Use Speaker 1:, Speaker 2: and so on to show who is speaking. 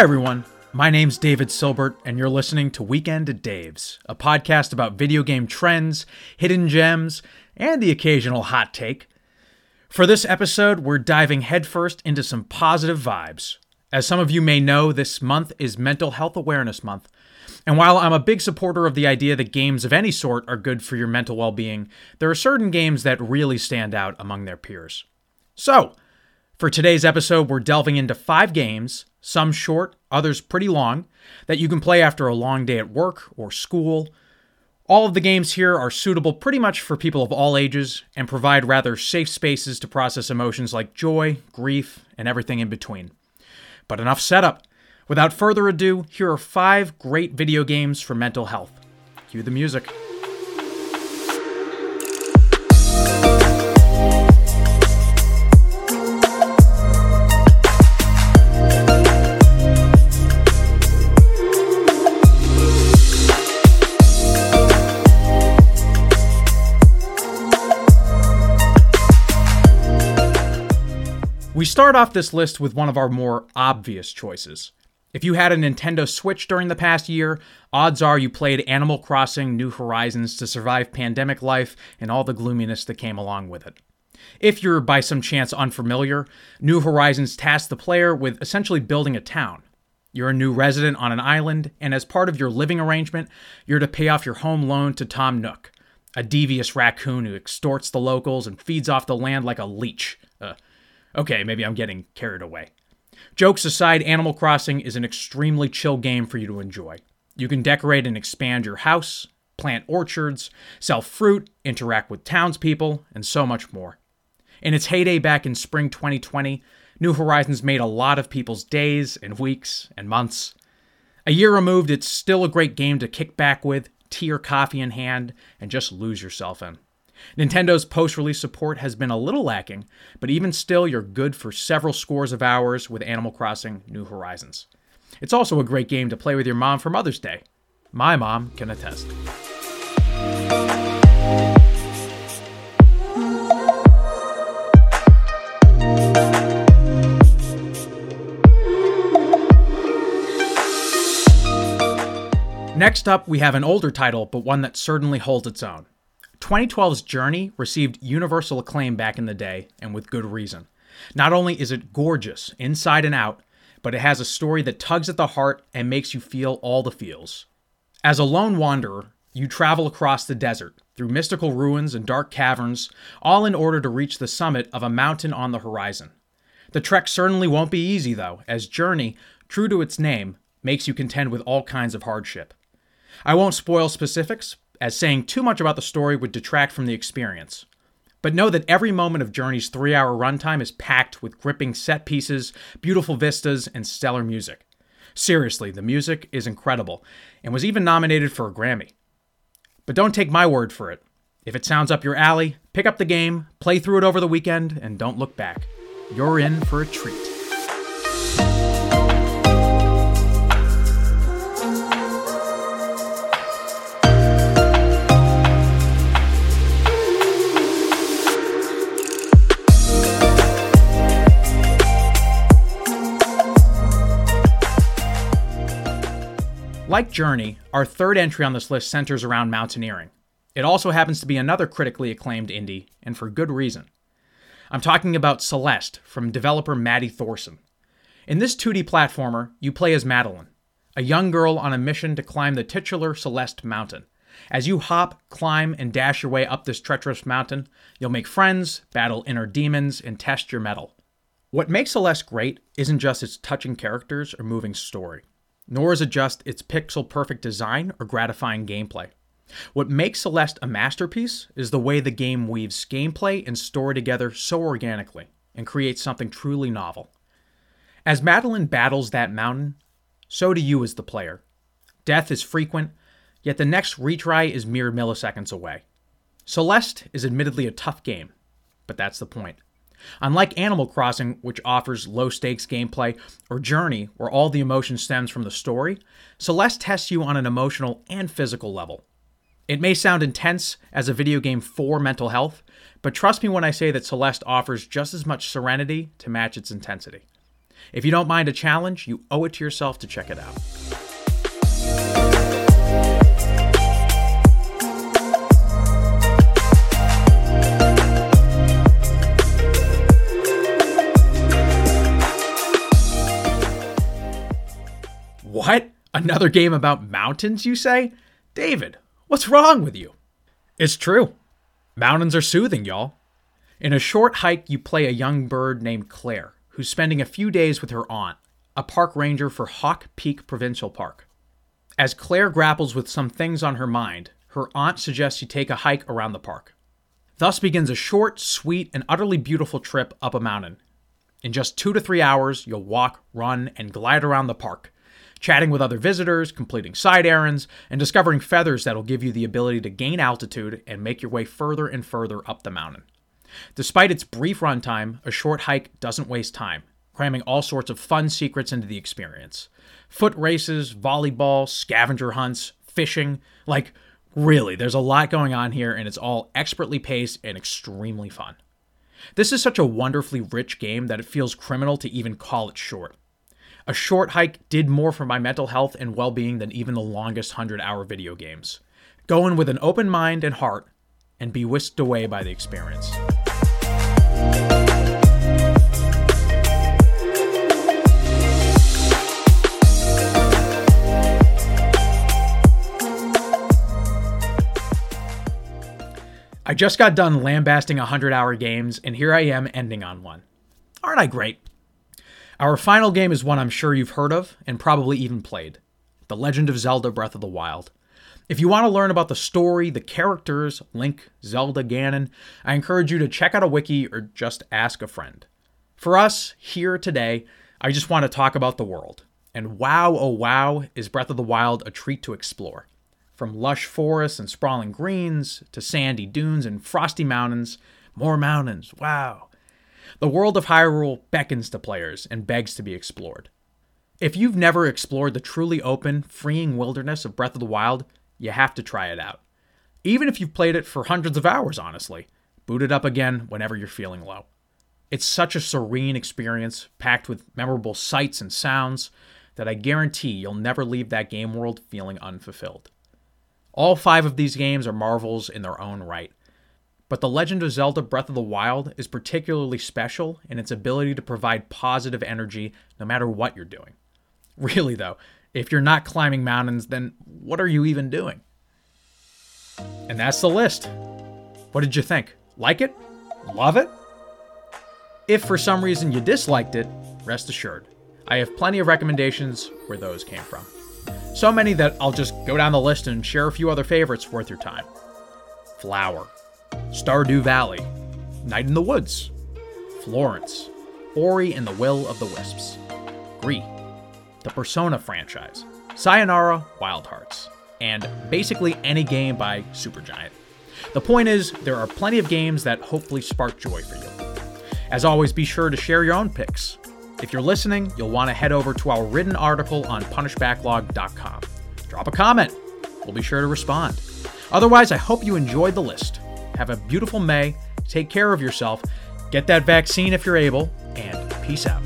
Speaker 1: everyone. My name's David Silbert, and you're listening to Weekend at Dave's, a podcast about video game trends, hidden gems, and the occasional hot take. For this episode, we're diving headfirst into some positive vibes. As some of you may know, this month is Mental Health Awareness Month. And while I'm a big supporter of the idea that games of any sort are good for your mental well being, there are certain games that really stand out among their peers. So, for today's episode, we're delving into five games, some short, others pretty long, that you can play after a long day at work or school. All of the games here are suitable pretty much for people of all ages and provide rather safe spaces to process emotions like joy, grief, and everything in between. But enough setup. Without further ado, here are five great video games for mental health. Cue the music. We start off this list with one of our more obvious choices. If you had a Nintendo Switch during the past year, odds are you played Animal Crossing New Horizons to survive pandemic life and all the gloominess that came along with it. If you're by some chance unfamiliar, New Horizons tasks the player with essentially building a town. You're a new resident on an island, and as part of your living arrangement, you're to pay off your home loan to Tom Nook, a devious raccoon who extorts the locals and feeds off the land like a leech. Uh, Okay, maybe I'm getting carried away. Jokes aside, Animal Crossing is an extremely chill game for you to enjoy. You can decorate and expand your house, plant orchards, sell fruit, interact with townspeople, and so much more. In its heyday back in spring 2020, New Horizons made a lot of people's days and weeks and months. A year removed, it's still a great game to kick back with, tea or coffee in hand, and just lose yourself in. Nintendo's post release support has been a little lacking, but even still, you're good for several scores of hours with Animal Crossing New Horizons. It's also a great game to play with your mom for Mother's Day. My mom can attest. Next up, we have an older title, but one that certainly holds its own. 2012's Journey received universal acclaim back in the day, and with good reason. Not only is it gorgeous inside and out, but it has a story that tugs at the heart and makes you feel all the feels. As a lone wanderer, you travel across the desert, through mystical ruins and dark caverns, all in order to reach the summit of a mountain on the horizon. The trek certainly won't be easy, though, as Journey, true to its name, makes you contend with all kinds of hardship. I won't spoil specifics, as saying too much about the story would detract from the experience. But know that every moment of Journey's three hour runtime is packed with gripping set pieces, beautiful vistas, and stellar music. Seriously, the music is incredible, and was even nominated for a Grammy. But don't take my word for it. If it sounds up your alley, pick up the game, play through it over the weekend, and don't look back. You're in for a treat. Like Journey, our third entry on this list centers around mountaineering. It also happens to be another critically acclaimed indie, and for good reason. I'm talking about Celeste from developer Maddie Thorson. In this 2D platformer, you play as Madeline, a young girl on a mission to climb the titular Celeste Mountain. As you hop, climb, and dash your way up this treacherous mountain, you'll make friends, battle inner demons, and test your mettle. What makes Celeste great isn't just its touching characters or moving story nor is it just its pixel perfect design or gratifying gameplay. What makes Celeste a masterpiece is the way the game weaves gameplay and story together so organically and creates something truly novel. As Madeline battles that mountain, so do you as the player. Death is frequent, yet the next retry is mere milliseconds away. Celeste is admittedly a tough game, but that's the point. Unlike Animal Crossing, which offers low stakes gameplay, or Journey, where all the emotion stems from the story, Celeste tests you on an emotional and physical level. It may sound intense as a video game for mental health, but trust me when I say that Celeste offers just as much serenity to match its intensity. If you don't mind a challenge, you owe it to yourself to check it out. What? Another game about mountains, you say? David, what's wrong with you? It's true. Mountains are soothing, y'all. In a short hike, you play a young bird named Claire, who's spending a few days with her aunt, a park ranger for Hawk Peak Provincial Park. As Claire grapples with some things on her mind, her aunt suggests you take a hike around the park. Thus begins a short, sweet, and utterly beautiful trip up a mountain. In just two to three hours, you'll walk, run, and glide around the park, chatting with other visitors, completing side errands, and discovering feathers that'll give you the ability to gain altitude and make your way further and further up the mountain. Despite its brief runtime, a short hike doesn't waste time, cramming all sorts of fun secrets into the experience. Foot races, volleyball, scavenger hunts, fishing like, really, there's a lot going on here, and it's all expertly paced and extremely fun. This is such a wonderfully rich game that it feels criminal to even call it short. A short hike did more for my mental health and well being than even the longest 100 hour video games. Go in with an open mind and heart and be whisked away by the experience. I just got done lambasting 100 hour games, and here I am ending on one. Aren't I great? Our final game is one I'm sure you've heard of and probably even played The Legend of Zelda Breath of the Wild. If you want to learn about the story, the characters, Link, Zelda, Ganon, I encourage you to check out a wiki or just ask a friend. For us, here today, I just want to talk about the world. And wow, oh wow, is Breath of the Wild a treat to explore. From lush forests and sprawling greens to sandy dunes and frosty mountains, more mountains, wow. The world of Hyrule beckons to players and begs to be explored. If you've never explored the truly open, freeing wilderness of Breath of the Wild, you have to try it out. Even if you've played it for hundreds of hours, honestly, boot it up again whenever you're feeling low. It's such a serene experience, packed with memorable sights and sounds, that I guarantee you'll never leave that game world feeling unfulfilled. All five of these games are marvels in their own right. But The Legend of Zelda Breath of the Wild is particularly special in its ability to provide positive energy no matter what you're doing. Really, though, if you're not climbing mountains, then what are you even doing? And that's the list. What did you think? Like it? Love it? If for some reason you disliked it, rest assured, I have plenty of recommendations where those came from. So many that I'll just go down the list and share a few other favorites worth your time. Flower, Stardew Valley, Night in the Woods, Florence, Ori and the Will of the Wisps, Gris, the Persona franchise, Sayonara Wild Hearts, and basically any game by Supergiant. The point is, there are plenty of games that hopefully spark joy for you. As always, be sure to share your own picks. If you're listening, you'll want to head over to our written article on punishedbacklog.com. Drop a comment. We'll be sure to respond. Otherwise, I hope you enjoyed the list. Have a beautiful May. Take care of yourself. Get that vaccine if you're able. And peace out.